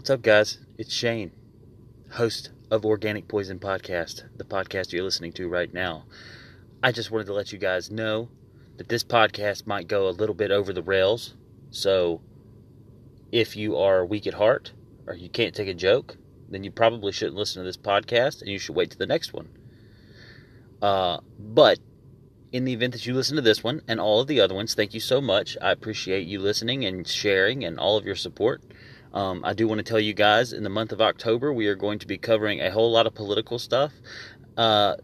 What's up, guys? It's Shane, host of Organic Poison Podcast, the podcast you're listening to right now. I just wanted to let you guys know that this podcast might go a little bit over the rails. So, if you are weak at heart or you can't take a joke, then you probably shouldn't listen to this podcast and you should wait to the next one. Uh, but in the event that you listen to this one and all of the other ones, thank you so much. I appreciate you listening and sharing and all of your support. Um, I do want to tell you guys in the month of October, we are going to be covering a whole lot of political stuff. Uh,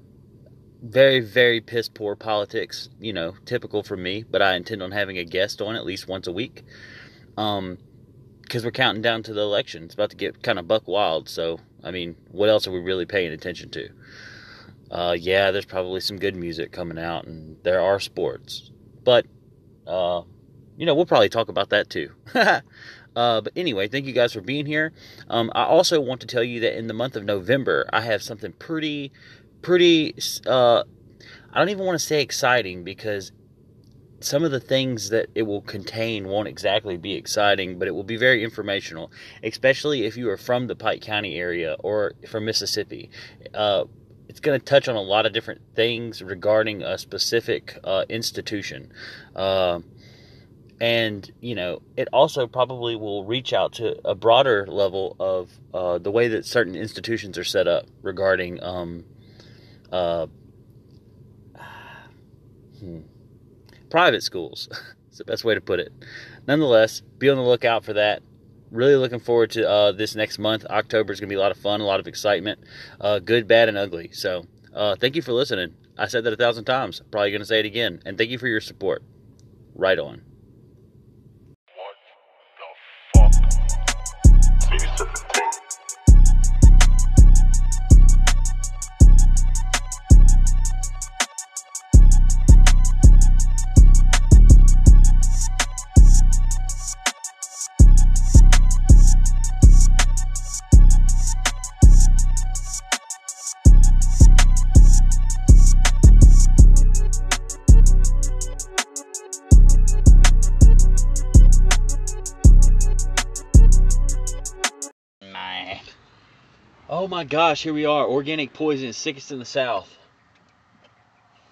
very, very piss poor politics, you know, typical for me, but I intend on having a guest on at least once a week. Um, because we're counting down to the election. It's about to get kind of buck wild. So, I mean, what else are we really paying attention to? Uh, yeah, there's probably some good music coming out, and there are sports. But, uh, you know, we'll probably talk about that too. uh, but anyway, thank you guys for being here. Um, I also want to tell you that in the month of November, I have something pretty, pretty, uh, I don't even want to say exciting because some of the things that it will contain won't exactly be exciting, but it will be very informational, especially if you are from the Pike County area or from Mississippi. Uh, it's going to touch on a lot of different things regarding a specific uh, institution. Uh, and, you know, it also probably will reach out to a broader level of uh, the way that certain institutions are set up regarding. Um, uh, hmm private schools. It's the best way to put it. Nonetheless, be on the lookout for that. Really looking forward to uh, this next month. October is going to be a lot of fun, a lot of excitement, uh, good, bad, and ugly. So, uh, thank you for listening. I said that a thousand times. Probably going to say it again. And thank you for your support. Right on. Gosh, here we are. Organic poison, sickest in the South.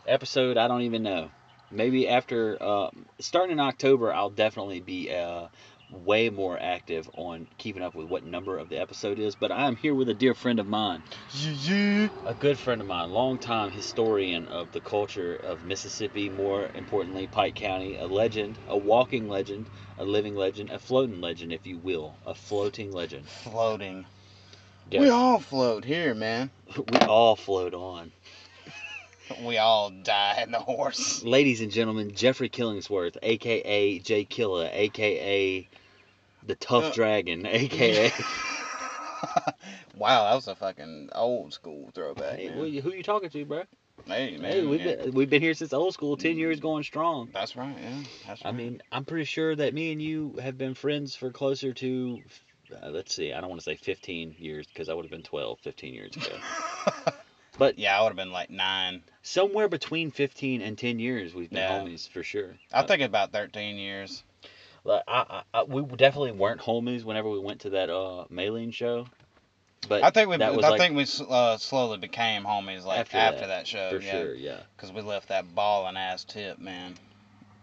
Episode, I don't even know. Maybe after, uh, starting in October, I'll definitely be uh, way more active on keeping up with what number of the episode is. But I am here with a dear friend of mine, a good friend of mine, longtime historian of the culture of Mississippi, more importantly, Pike County, a legend, a walking legend, a living legend, a floating legend, if you will, a floating legend. floating. Yeah. We all float here, man. we all float on. We all die in the horse. Ladies and gentlemen, Jeffrey Killingsworth, aka Jay Killa, aka the Tough Uh, Dragon, aka. wow, that was a fucking old school throwback. hey, who, you- who you talking to, bro? Hey, man. Hey, we've yeah. been we've been here since old school, ten years going strong. That's right, yeah. That's right. I mean, I'm pretty sure that me and you have been friends for closer to, uh, let's see, I don't want to say 15 years because I would have been 12, 15 years ago. But yeah, I would have been like nine. somewhere between 15 and 10 years, we've been Yeah. homies for sure. I think about 13 years. Like, I, I, I, we definitely weren't homies whenever we went to that uh, mailing show. But I think we. I like, think we uh, slowly became homies like After after, that, that, show. for yeah, sure, yeah. Because we left that balling ass tip, man.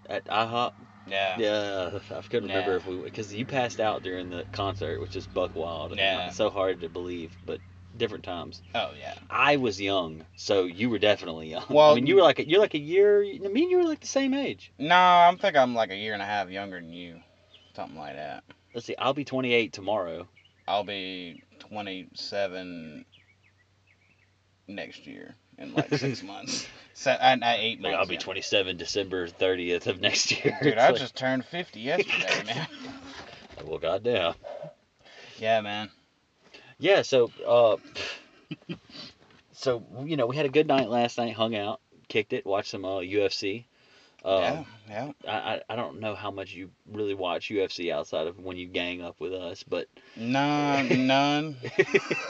At IHOP, Yeah. yeah, I couldn't remember if we because you passed out during the concert, which is buck wild. Yeah. so hard to believe, but different times. Oh yeah. I was young, so you were definitely young. Well, I mean, you were like a, you're like a year. I mean, you were like the same age. No, I'm think I'm like a year and a half younger than you, something like that. Let's see, I'll be 28 tomorrow. I'll be 27 next year in like six months. So, and uh, eight months. I'll be yeah. 27 December 30th of next year. Dude, It's I like, just turned 50 yesterday, man. well, goddamn. Yeah, man. Yeah, so uh so you know, we had a good night last night, hung out, kicked it, watched some uh UFC. Uh, yeah, yeah. I, I don't know how much you really watch UFC outside of when you gang up with us, but None, none.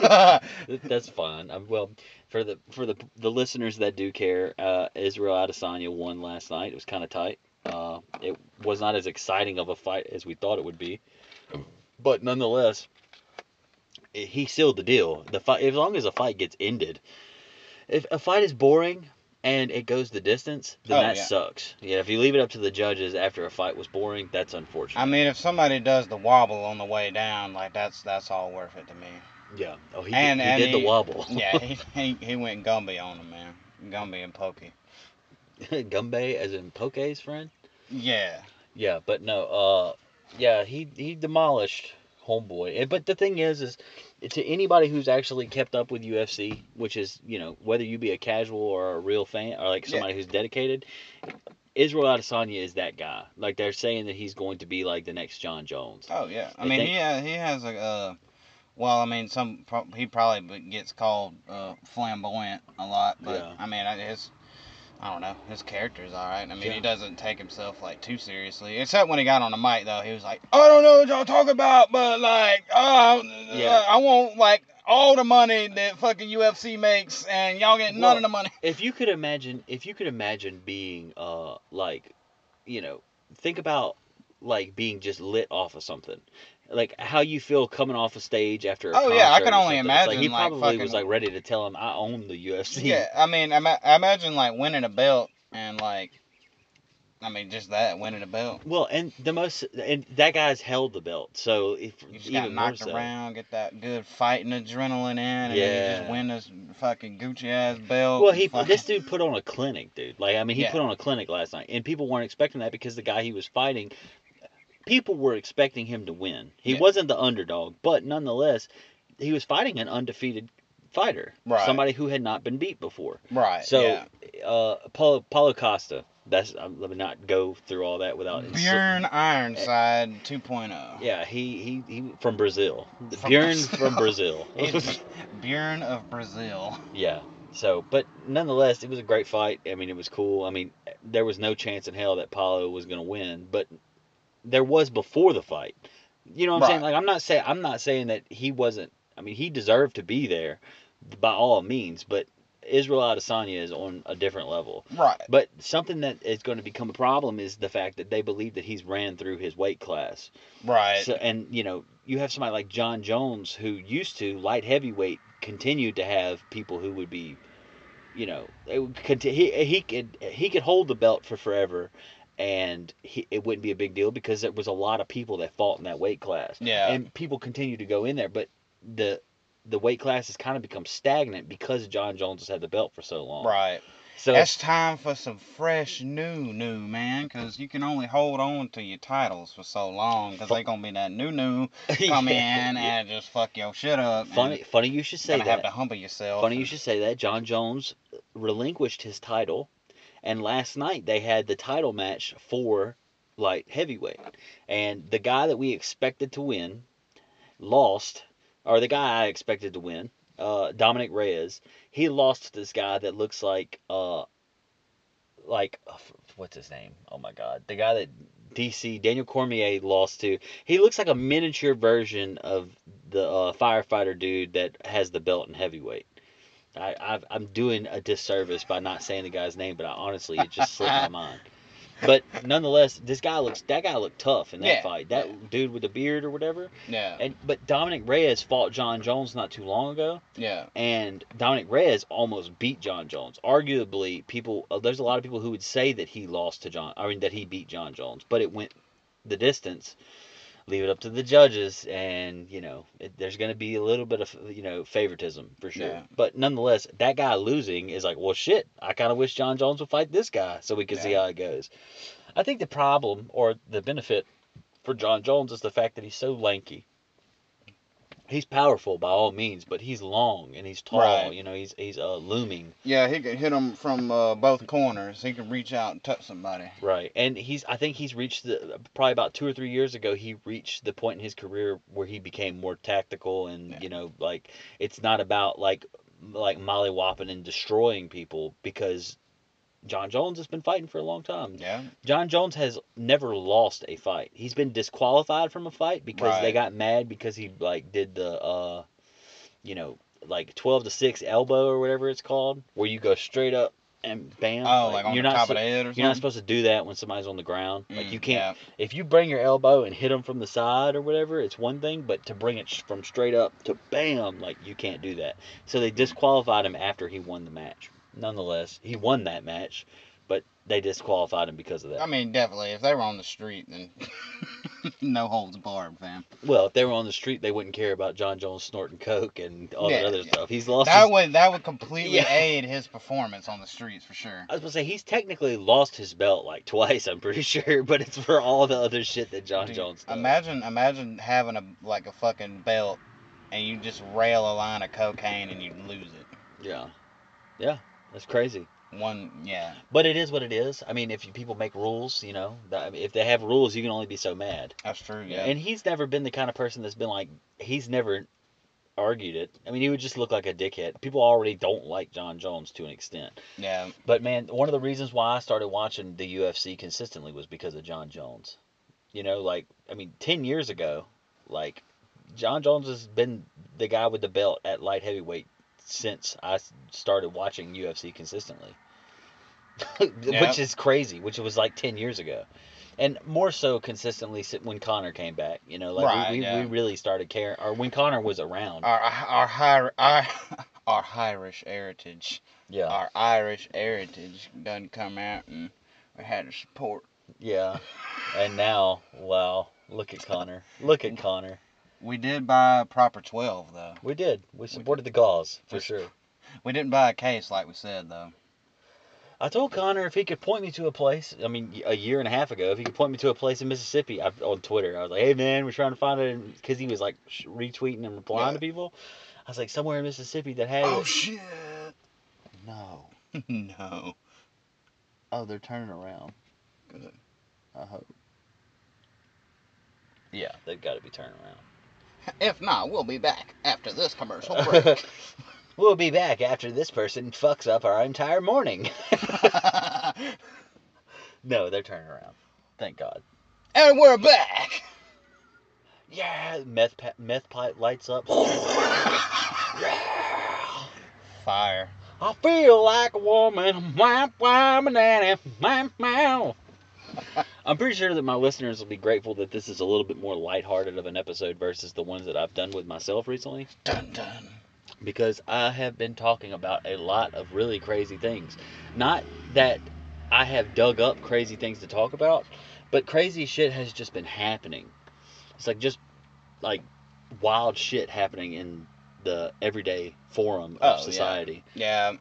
that's fine. Um, well, for the for the the listeners that do care, uh, Israel Adesanya won last night. It was kind of tight. Uh, it was not as exciting of a fight as we thought it would be, but nonetheless, he sealed the deal. The fight, as long as a fight gets ended, if a fight is boring and it goes the distance, then Oh, that yeah. sucks. Yeah, if you leave it up to the judges after a fight was boring, that's unfortunate. I mean, if somebody does the wobble on the way down, like that's that's all worth it to me. yeah. Oh, he, And- did, he and did he- the wobble. Yeah, he, he he went Gumby on him, man. Gumby and Pokey. Gumby, as in Poke's friend. Yeah. Yeah, but no, uh, yeah, he he demolished Homeboy. And- But the thing is, is to anybody who's actually kept up with UFC, which is you know whether you be a casual or a real fan or like Yeah. somebody who's dedicated, Israel Adesanya is that guy. Like they're saying that he's going to be like the next Jon Jones. Oh yeah. I They mean, think- he ha- he has a. Uh, well, I mean, some he probably gets called uh, flamboyant a lot, but Yeah. I mean, I- his I don't know, his character's all right. I mean, Yeah. he doesn't take himself like too seriously. Except when he got on the mic though, he was like, I don't know what y'all talk about, but like, uh, Yeah. I want like all the money that fucking UFC makes, and y'all get none Well, of the money. If you could imagine, if you could imagine being uh like, you know, think about like being just lit off of something. Like how you feel coming off a stage after a Oh, yeah, I can only imagine. Like he like, probably was like ready to tell him I own the UFC. Yeah, I mean, ima- imagine like winning a belt and like, I mean, just that winning a belt. Well, and the most and that guy's held the belt, so if You just got even more knocked so. around, get that good fighting adrenaline in, and then you just win this fucking Gucci ass belt. Well, he Fucking- this dude put on a clinic, dude. Like I mean, he Yeah. put on a clinic last night, and people weren't expecting that because the guy he was fighting, people were expecting him to win. He Yeah. wasn't the underdog, but nonetheless, he was fighting an undefeated fighter, Right. somebody who had not been beat before. right. So, yeah. uh, Paulo, Paulo Costa. That's uh, let me not go through all that without. Bjorn Ironside 2.0. Yeah, he, he he from Brazil. From Bjorn from Brazil. Bjorn of Brazil. Yeah. So, but nonetheless, it was a great fight. I mean, it was cool. I mean, there was no chance in hell that Paulo was going to win, but there was before the fight. You know what I'm saying? Like, I'm not saying I'm not saying that he wasn't. I mean, he deserved to be there by all means, but Israel Adesanya is on a different level. Right. But something that is going to become a problem is the fact that they believe that he's ran through his weight class. Right. So, and you know, you have somebody like Jon Jones who used to light heavyweight continued to have people who would be, you know, it would conti- he he could he could hold the belt for forever, and he, it wouldn't be a big deal because there was a lot of people that fought in that weight class, yeah. and people continue to go in there, but the the weight class has kind of become stagnant because Jon Jones has had the belt for so long. right. So It's time for some fresh new new man, cause you can only hold on to your titles for so long, cause Fu- they gonna be that new new come in and just fuck your shit up. funny funny you should say that. have to humble yourself. Funny you should say that. Jon Jones relinquished his title, and last night they had the title match for light heavyweight, and the guy that we expected to win lost, or the guy I expected to win, uh, Dominic Reyes. He lost to this guy that looks like uh, like uh, what's his name? Oh my God, the guy that DC Daniel Cormier lost to. He looks like a miniature version of the uh, firefighter dude that has the belt in heavyweight. I, I've, I'm doing a disservice by not saying the guy's name, but I honestly it just slipped my mind. But nonetheless, this guy looks that guy looked tough in that Yeah, fight. That yeah. dude with the beard or whatever. Yeah. And but Dominic Reyes fought Jon Jones not too long ago, yeah. and Dominic Reyes almost beat Jon Jones. Arguably, people uh, there's a lot of people who would say that he lost to Jon. I mean that he beat Jon Jones, but it went the distance. Leave it up to the judges, and you know it, there's going to be a little bit of you know favoritism for sure. Yeah. But nonetheless, that guy losing is like, well, shit. I kind of wish Jon Jones would fight this guy so we can see how it goes. I think the problem or the benefit for Jon Jones is the fact that he's so lanky. He's powerful by all means, but he's long and he's tall. Right. You know, he's he's uh, looming. Yeah, he can hit him from uh, both corners. He can reach out and touch somebody. Right, and he's I think he's reached the probably about two or three years ago he reached the point in his career where he became more tactical and Yeah. you know like it's not about like like mollywhopping and destroying people because Jon Jones has been fighting for a long time. Yeah. Jon Jones has never lost a fight. He's been disqualified from a fight because they got mad because he like did the uh you know like 12 to 6 elbow or whatever it's called where you go straight up and bam. Oh, like, on you're the not top su- of the head or something. You're not supposed to do that when somebody's on the ground. Like Mm, you can't. yeah. If you bring your elbow and hit them from the side or whatever, it's one thing. But to bring it from straight up to bam, like you can't do that. So they disqualified him after he won the match. Nonetheless, he won that match, but they disqualified him because of that. I mean, definitely. If they were on the street, then no holds barred, fam. well, if they were on the street, they wouldn't care about Jon Jones snorting coke and all that other yeah. stuff. He's lost. That his- would that would completely Yeah. aid his performance on the streets for sure. I was gonna say he's technically lost his belt like twice. I'm pretty sure, but it's for all the other shit that Jon Dude, Jones does. Imagine imagine having a like a fucking belt and you just rail a line of cocaine and you lose it. Yeah, yeah, that's crazy. One, yeah, But it is what it is. I mean, if you, people make rules, you know, that, if they have rules, you can only be so mad. that's true. Yeah, And he's never been the kind of person that's been like, he's never argued it. I mean, he would just look like a dickhead. People already don't like Jon Jones to an extent. yeah, But man, one of the reasons why I started watching the UFC consistently was because of Jon Jones. You know, like I mean, ten years ago, like Jon Jones has been the guy with the belt at light heavyweight since I started watching UFC consistently. Yeah. Which is crazy, which was like ten years ago. And more so consistently when Conor came back, you know, like Right, we, we, yeah. we really started caring, or when Conor was around. our our high our our Irish heritage, yeah, our Irish heritage done come out and we had to support. yeah. And now, wow, look at Conor. Look at Conor. We did buy a proper twelve though. We did. We supported the Gauls for sure. We didn't buy a case like we said though. I told Conor if he could point me to a place. I mean, a year and a half ago, if he could point me to a place in Mississippi, I, on Twitter, I was like, "Hey man, we're trying to find it," because he was like sh- retweeting and replying Yeah. to people. I was like, somewhere in Mississippi that had Oh it. shit! No. no. Oh, they're turning around. Good. I hope. Yeah, they've got to be turning around. If not, we'll be back after this commercial break. We'll be back after this person fucks up our entire morning. no, they're turning around. Thank God. and we're back. Yeah, meth pa- meth pipe lights up. Fire. I feel like a woman. Wah, wah, banana, wah, wah. I'm pretty sure that my listeners will be grateful that this is a little bit more lighthearted of an episode versus the ones that I've done with myself recently. Dun dun. because I have been talking about a lot of really crazy things. Not that I have dug up crazy things to talk about, but crazy shit has just been happening. It's like just like wild shit happening in the everyday forum Oh, of yeah. society. Yeah,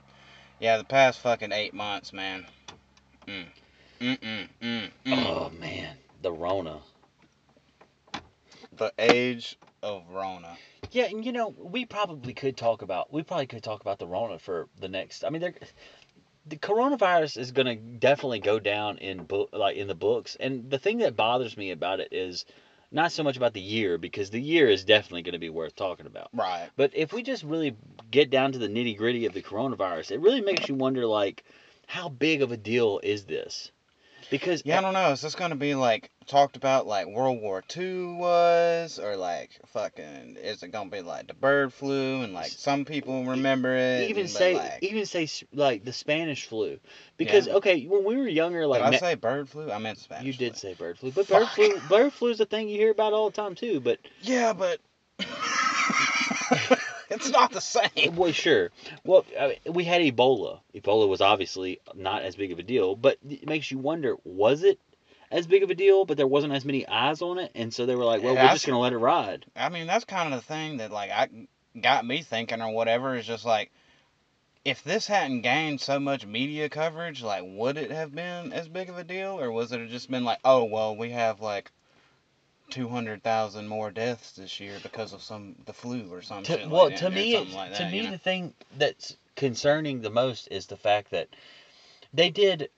yeah. The past fucking eight months, man. Mm. Mm mm mm mm. Oh man, the Rona. The age of Rona. Yeah, and you know, we probably could talk about we probably could talk about the Rona for the next. I mean, they're, the coronavirus is going to definitely go down in book like in the books. And the thing that bothers me about it is not so much about the year because the year is definitely going to be worth talking about. Right. But if we just really get down to the nitty gritty of the coronavirus, it really makes you wonder like how big of a deal is this? Because Yeah, I don't know. Is this gonna be like talked about like World War II was, or like fucking? Is it gonna be like the bird flu and like some people remember it? even say like, even say like the Spanish flu because Yeah. okay when we were younger like did I say bird flu? I meant Spanish. You did say bird flu, but bird flu, bird flu is a thing you hear about all the time too. But Yeah, but it's not the same. well, sure. Well, I mean, we had Ebola. Ebola was obviously not as big of a deal, but it makes you wonder: was it as big of a deal? But there wasn't as many eyes on it, and so they were like, "Well, Yeah, we're just gonna let it ride." I mean, that's kind of the thing that like I got me thinking or whatever is just like if this hadn't gained so much media coverage, like would it have been as big of a deal or was it just been like, "Oh, well, we have like 200,000 more deaths this year because of some the flu or some To, shit well, like that, to me, something like to me, know? the thing that's concerning the most is the fact that they did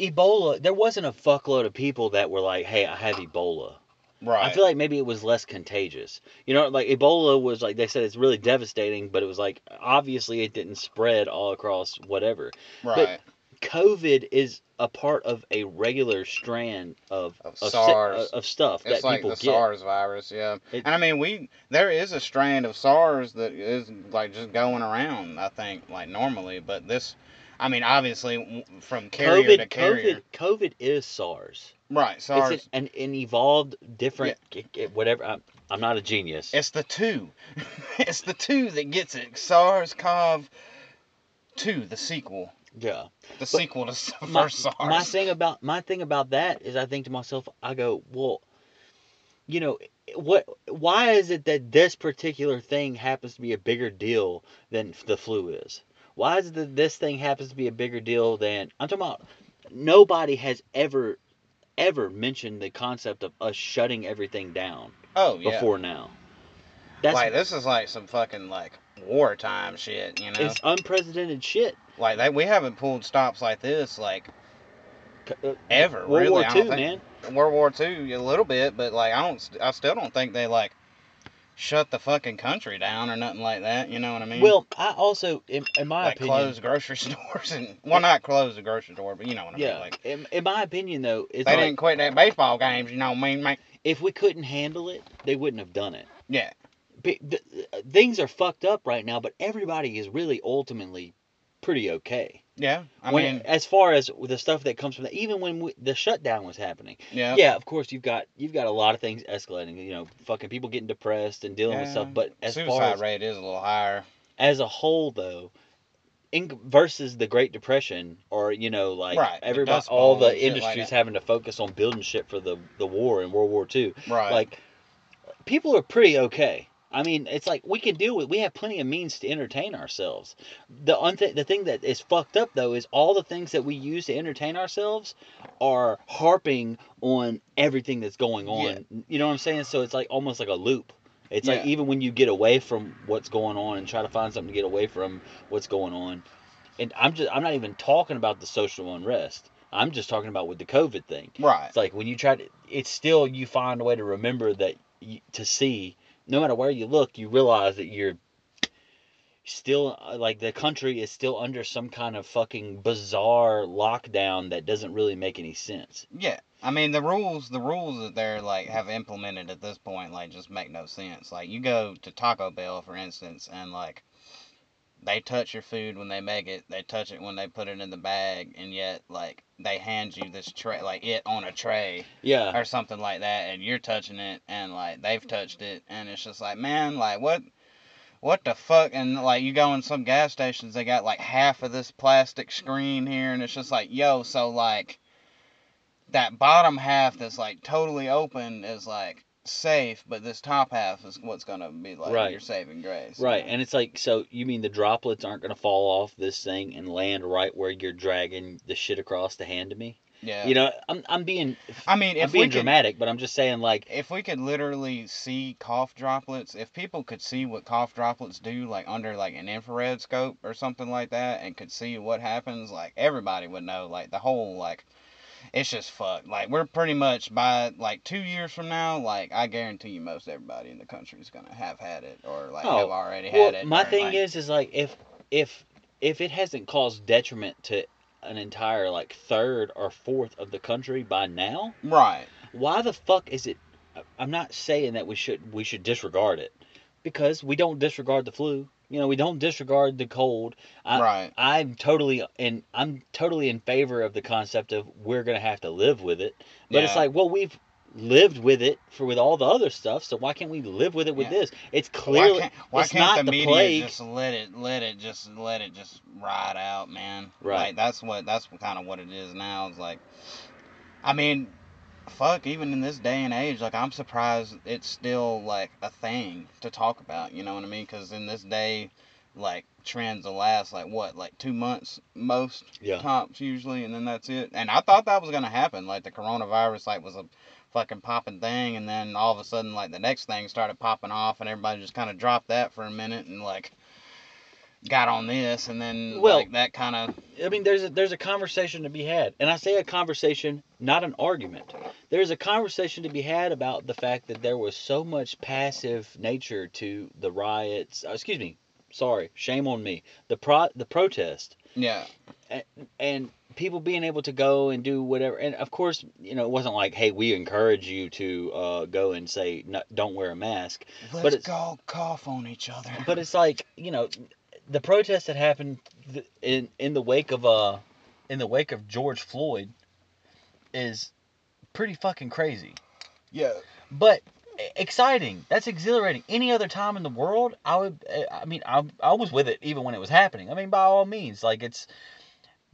Ebola. There wasn't a fuckload of people that were like, "Hey, I have Ebola." right. I feel like maybe it was less contagious. You know, like Ebola was like they said it's really devastating, but it was like obviously it didn't spread all across whatever. right. COVID is a part of a regular strand of Of si- uh, SARS. of stuff It's that like people the get. SARS virus, yeah. It- and I mean, we there is a strand of SARS that is like just going around. I think like normally, but this, I mean, obviously from carrier COVID, to carrier. COVID, COVID is SARS. Right, SARS. It's an, an, an evolved, different, it- whatever. I'm, I'm not a genius. It's the two. it's the two that gets it. SARS-CoV two, the sequel. Yeah. The sequel to My, first SARS. my thing about my thing about that is, I think to myself, I go, well, you know, what? Why is it that this particular thing happens to be a bigger deal than the flu is? Why is it that this thing happens to be a bigger deal than I'm talking about? Nobody has ever, ever mentioned the concept of us shutting everything down oh yeah. before now. That's like this is like some fucking like wartime shit, you know. it's unprecedented shit. Like they, we haven't pulled stops like this like uh, ever. World really. War I Two, don't think- man. World War Two a little bit, but like I don't, I still don't think they like shut the fucking country down or nothing like that. You know what I mean? Well, I also, in, in my like opinion, close grocery stores and well, not close the grocery store, but you know what I yeah. mean. Like in, in my opinion, though, it's they like didn't quit that baseball games. You know what I mean? Mate? if we couldn't handle it, they wouldn't have done it. Yeah. P- th- things are fucked up right now, but everybody is really ultimately pretty okay. Yeah. I when, mean, as far as the stuff that comes from that, even when we, the shutdown was happening, yeah. yeah, of course you've got you've got a lot of things escalating. You know, fucking people getting depressed and dealing with stuff. But as Suicide far as rate is a little higher. as a whole, though, in versus the Great Depression, or you know, like Right, everybody, all the shit like industries having to focus on building shit for the the war in World War Two. Right. Like, people are pretty okay. I mean, it's like we can deal with. We have plenty of means to entertain ourselves. The unth- the thing that is fucked up though is all the things that we use to entertain ourselves are harping on everything that's going on. You know what I'm saying? So it's like almost like a loop. It's like even when you get away from what's going on and try to find something to get away from what's going on. And I'm just I'm not even talking about the social unrest. I'm just talking about with the COVID thing. right. It's like when you try to, it's still you find a way to remember that you, to see, no matter where you look, you realize that you're still uh, like the country is still under some kind of fucking bizarre lockdown that doesn't really make any sense. Yeah, I mean the rules, the rules that they're like have implemented at this point, like just make no sense. Like you go to Taco Bell, for instance, and like they touch your food when they make it, they touch it when they put it in the bag, and yet like they hand you this tray, like it on a tray Yeah, or something like that, and you're touching it, and like they've touched it, and it's just like, man, like what? What the fuck? And like you go in some gas stations, they got like half of this plastic screen here, and it's just like, yo, so like that bottom half that's like totally open is like safe, but this top half is what's gonna be like Right. your saving grace. right. And it's like, so you mean the droplets aren't gonna fall off this thing and land right where you're dragging the shit across the hand to me? Yeah. You know, I'm I'm being I mean, I'm being could, dramatic, but I'm just saying like, if we could literally see cough droplets, if people could see what cough droplets do, like under like an infrared scope or something like that, and could see what happens, like everybody would know. Like the whole like, it's just fucked. Like we're pretty much by like two years from now, like I guarantee you, most everybody in the country is gonna have had it or like Oh, have already Well, had it. my or, thing like- is, is like if if if it hasn't caused detriment to an entire like third or fourth of the country by now, right. why the fuck is it? I'm not saying that we should we should disregard it because we don't disregard the flu. You know, we don't disregard the cold. I, right. I'm totally in. I'm totally in favor of the concept of we're gonna have to live with it. But it's like, well, we've lived with it for with all the other stuff, so why can't we live with it with Yeah. this? It's Why clearly can't, why it's can't not the, the media plague. just let it let it just let it just ride out, man? Right. Like that's what that's kind of what it is now. It's like, I mean, fuck. Even in this day and age, like I'm surprised it's still like a thing to talk about. You know what I mean? Because in this day, like trends will last like what, like two months most Yeah. tops usually, and then that's it. And I thought that was gonna happen. Like the coronavirus, like was a fucking popping thing, and then all of a sudden, like the next thing started popping off, and everybody just kind of dropped that for a minute and like got on this, and then Well- like that kind of I mean, there's a, there's a conversation to be had, and I say a conversation, not an argument. There's a conversation to be had about the fact that there was so much passive nature to the riots. uh, excuse me, sorry, shame on me. The pro the protest yeah, and and people being able to go and do whatever. And of course, you know, it wasn't like, hey, we encourage you to uh, go and say no, don't wear a mask. let's it's- go cough on each other. But it's like, you know, the protest that happened in in the wake of uh in the wake of George Floyd is pretty fucking crazy. Yeah. But exciting. That's exhilarating. Any other time in the world, I would. I mean, I I was with it even when it was happening. I mean, by all means, like it's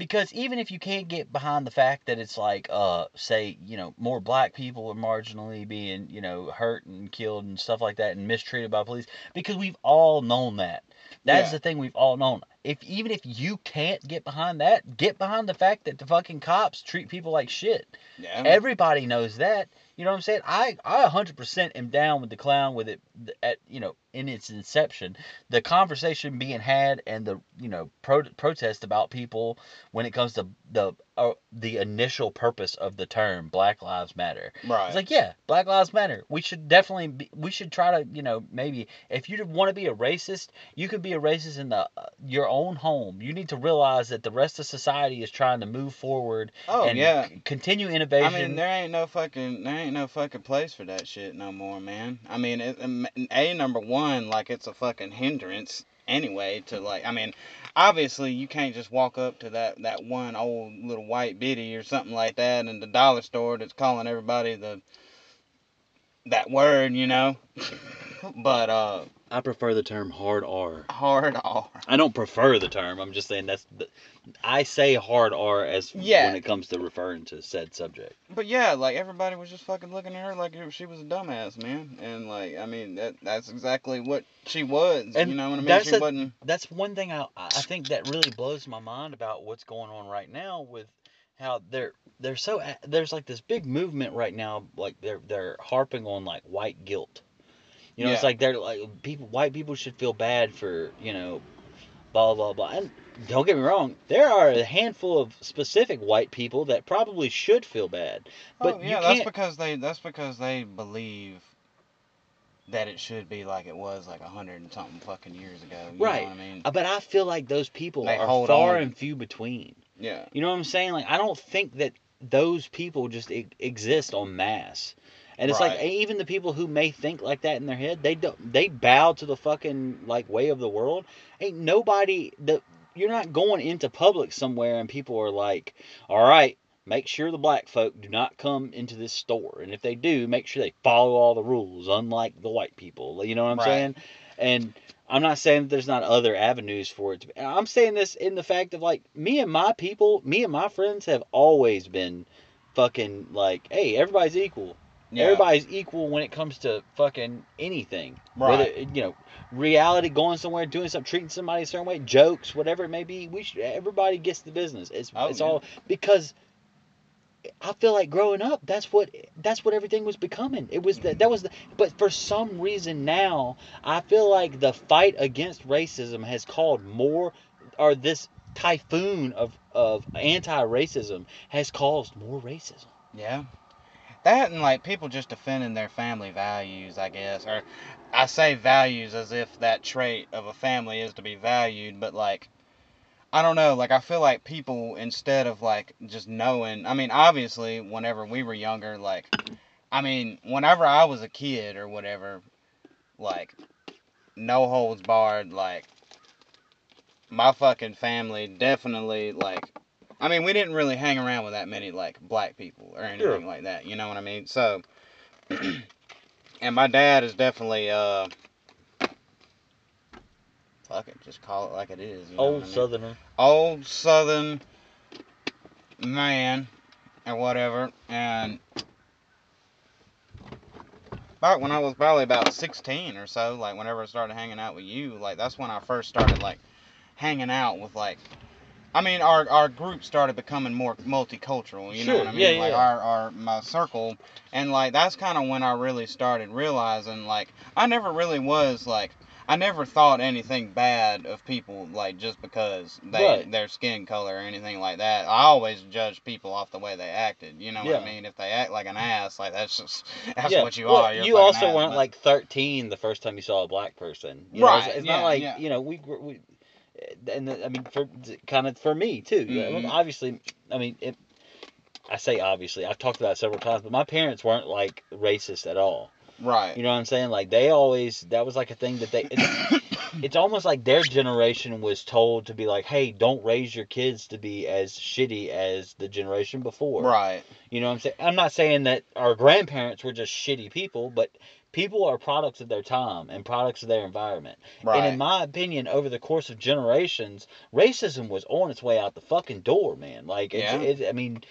because even if you can't get behind the fact that it's like, uh, say, you know, more black people are marginally being, you know, hurt and killed and stuff like that and mistreated by police, because we've all known that. That's Yeah. the thing we've all known. If even if you can't get behind that, get behind the fact that the fucking cops treat people like shit. Yeah. Everybody knows that. You know what I'm saying? I I 100% am down with the clown with it at you know in its inception. The conversation being had and the you know pro- protest about people when it comes to the uh, the initial purpose of the term Black Lives Matter. right. It's like yeah, Black Lives Matter. We should definitely be, we should try to you know maybe if you want to be a racist, you could be a racist in the uh, your own home. You need to realize that the rest of society is trying to move forward oh and yeah. c- continue innovation. I mean, there ain't no fucking there ain't no fucking place for that shit no more, man. I mean, it, um, a number one, like it's a fucking hindrance anyway to like. I mean, obviously you can't just walk up to that that one old little white biddy or something like that in the dollar store that's calling everybody the that word, you know. but uh, I prefer the term hard R. hard R. I don't prefer the term. I'm just saying that's the, I say hard R as Yeah. when it comes to referring to said subject. But yeah, like everybody was just fucking looking at her like she was a dumbass, man. And like, I mean, that that's exactly what she was. And you know what I mean? that's She a- wasn't. That's one thing I I think that really blows my mind about what's going on right now with how they're they're so there's like this big movement right now like they're they're harping on like white guilt. You know, it's like they're like people white people should feel bad for, you know, blah blah blah. And don't get me wrong, there are a handful of specific white people that probably should feel bad. But oh you yeah, that's because they that's because they believe that it should be like it was like a hundred and something fucking years ago. You Right. Know what I mean? Uh, But I feel like those people They are far on. and few between. Yeah. You know what I'm saying? Like I don't think that those people just e- exist on masse. And it's like even the people who may think like that in their head, they don't they bow to the fucking like way of the world. Ain't nobody that you're not going into public somewhere and people are like, "All right, make sure the black folk do not come into this store. And if they do, make sure they follow all the rules, unlike the white people." You know what I'm Right. saying? And I'm not saying that there's not other avenues for it. To be. I'm saying this in the fact of like me and my people, me and my friends have always been fucking like, hey, everybody's equal. Yeah. Everybody's equal when it comes to fucking anything. Whether Right. you know, reality, going somewhere, doing something, treating somebody a certain way, jokes, whatever it may be. We should, everybody gets the business. It's Oh, it's yeah. all because I feel like growing up, that's what that's what everything was becoming. It was that that was the but for some reason now, I feel like the fight against racism has called more or this typhoon of of anti-racism has caused more racism. Yeah. That and like people just defending their family values, I guess. Or I say values as if that trait of a family is to be valued, but like I don't know, like I feel like people instead of like just knowing I mean, obviously whenever we were younger, like I mean, whenever I was a kid or whatever, like no holds barred, like my fucking family definitely like I mean, we didn't really hang around with that many like black people or anything Sure. like that. You know what I mean? So, and my dad is definitely uh, fuck it, just call it like it is. You know Old I mean? Southerner. old Southern man or whatever, and back when I was probably about 16 or so, like whenever I started hanging out with you, like that's when I first started like hanging out with like. I mean, our our group started becoming more multicultural. You know what I mean? yeah, like yeah. our our my circle, and like that's kind of when I really started realizing like I never really was like I never thought anything bad of people like just because they Right. their skin color or anything like that. I always judged people off the way they acted. You know what I mean? If they act like an ass, like that's just that's yeah. what you well, are. You're you also ass, weren't but- like 13 the first time you saw a black person. You know, it's- Right, it's, yeah, not like yeah. you know we we. And I mean, for kind of for me too. Mhm. Obviously, I mean, it, I say obviously. I've talked about it several times, but my parents weren't like racist at all. Right. You know what I'm saying? Like they always that was like a thing that they. It's, it's almost like their generation was told to be like, hey, don't raise your kids to be as shitty as the generation before. Right. You know what I'm saying? I'm not saying that our grandparents were just shitty people, but people are products of their time and products of their environment. Right. And in my opinion, over the course of generations, racism was on its way out the fucking door, man. Like, it's, Yeah. I mean,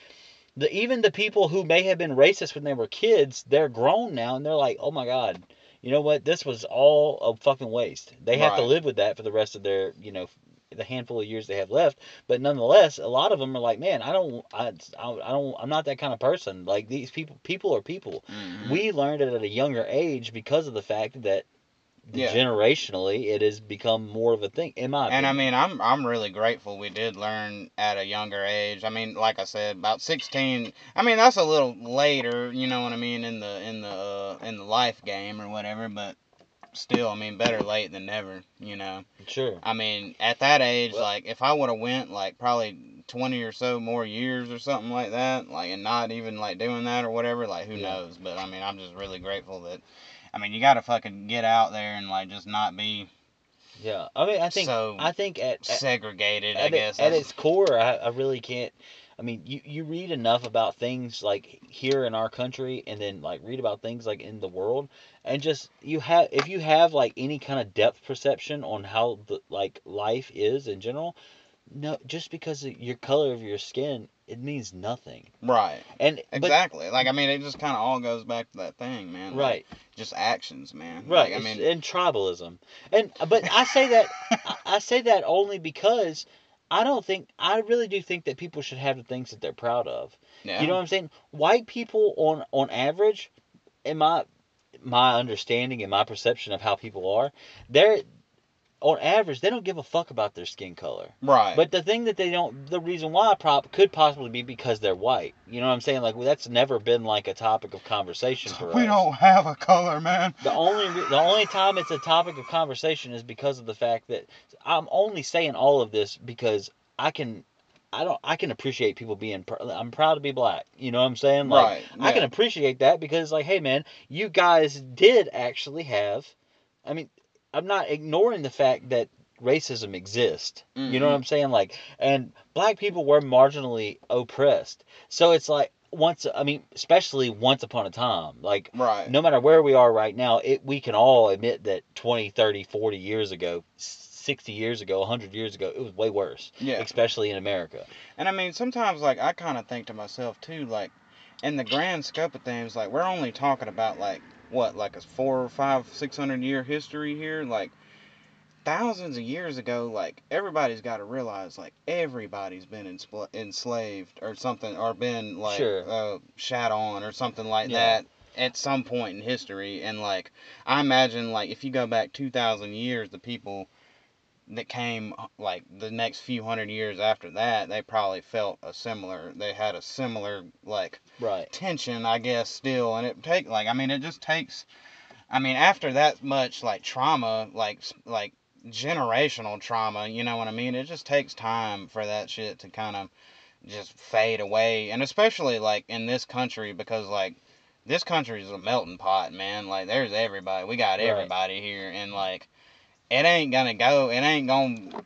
the even the people who may have been racist when they were kids, they're grown now and they're like, oh my god, you know what? This was all a fucking waste. They have to live with that for the rest of their, you know, the handful of years they have left. But nonetheless, a lot of them are like, man, I don't, I, I don't, I'm not that kind of person. Like these people, people are people. Mhm. We learned it at a younger age because of the fact that Yeah. generationally it has become more of a thing. In my And I mean, I'm I'm really grateful we did learn at a younger age. I mean, like I said, about 16. I mean, that's a little later, you know what I mean, in the in the uh, in the life game or whatever. But still, I mean, better late than never. You know. sure. I mean, at that age, Well- like if I would have went like probably 20 or so more years or something like that, like and not even like doing that or whatever, like who Yeah. knows? But I mean, I'm just really grateful that. I mean, you got to fucking get out there and like just not be Yeah. I mean, I think, so I think at, at segregated. I at, guess. it, at its core, I, I really can't. I mean, you, you read enough about things like here in our country, and then like read about things like in the world, and just you have if you have like any kind of depth perception on how the like life is in general, no, just because of your color of your skin, it means nothing. Right. And but Exactly. like I mean, it just kind of all goes back to that thing, man. like, right, just actions, man. right, Like, I mean, and tribalism, and but I say that I say that only because I don't think I really do think that people should have the things that they're proud of. yeah. You know what I'm saying? White people on on average, in my my understanding and my perception of how people are, they're on average they don't give a fuck about their skin color. right. But the thing that they don't, the reason why prop could possibly be because they're white. You know what I'm saying? Like well, that's never been like a topic of conversation for we us. We don't have a color, man. The only the only time it's a topic of conversation is because of the fact that I'm only saying all of this because I can I don't I can appreciate people being pr- I'm proud to be black. You know what I'm saying? Like right. I can appreciate that because like hey man, you guys did actually have I mean, I'm not ignoring the fact that racism exists. You know what Mhm. I'm saying? Like and black people were marginally oppressed. So it's like once I mean, especially once upon a time. Like Right. no matter where we are right now, it we can all admit that 20, 30, 40 years ago, 60 years ago, 100 years ago, it was way worse, Yeah. especially in America. And I mean, sometimes like I kind of think to myself too, like in the grand scope of things, like we're only talking about like what, like a four or five, six hundred year history here, like. Thousands of years ago, like everybody's got to realize, like everybody's been ensla- enslaved or something, or been like Sure. uh, shat on or something like Yeah. that at some point in history. And like I imagine, like if you go back two thousand years, the people that came uh, like the next few hundred years after that, they probably felt a similar. They had a similar like Right. tension, I guess, still. And it take like I mean, it just takes. I mean, after that much like trauma, like like generational trauma, you know what I mean? It just takes time for that shit to kind of just fade away, and especially like in this country because like this country is a melting pot, man. Like there's everybody. We got Right. everybody here, and like it ain't gonna go. It ain't gonna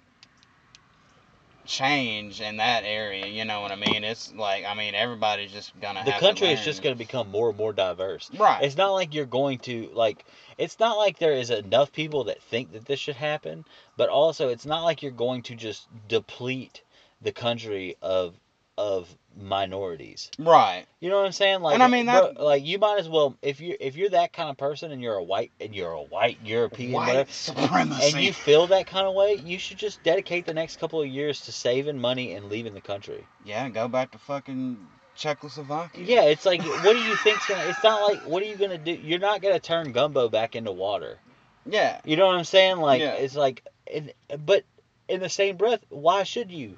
change in that area. You know what I mean? It's like I mean everybody's just gonna. The have country is just going to become more and more diverse. right. It's not like you're going to like it's not like there is enough people that think that this should happen, but also it's not like you're going to just deplete the country of of minorities. Right. You know what I'm saying? Like, And I mean, that- bro, like you might as well if you if you're that kind of person and you're a white and you're a white European, White whatever, supremacy. and you feel that kind of way, you should just dedicate the next couple of years to saving money and leaving the country. yeah, go back to fucking Czechoslovakia. Yeah, it's like, what do you think's gonna? It's not like, what are you gonna do? You're not gonna turn gumbo back into water. Yeah. You know what I'm saying? Like, Yeah. it's like, in, but in the same breath, why should you?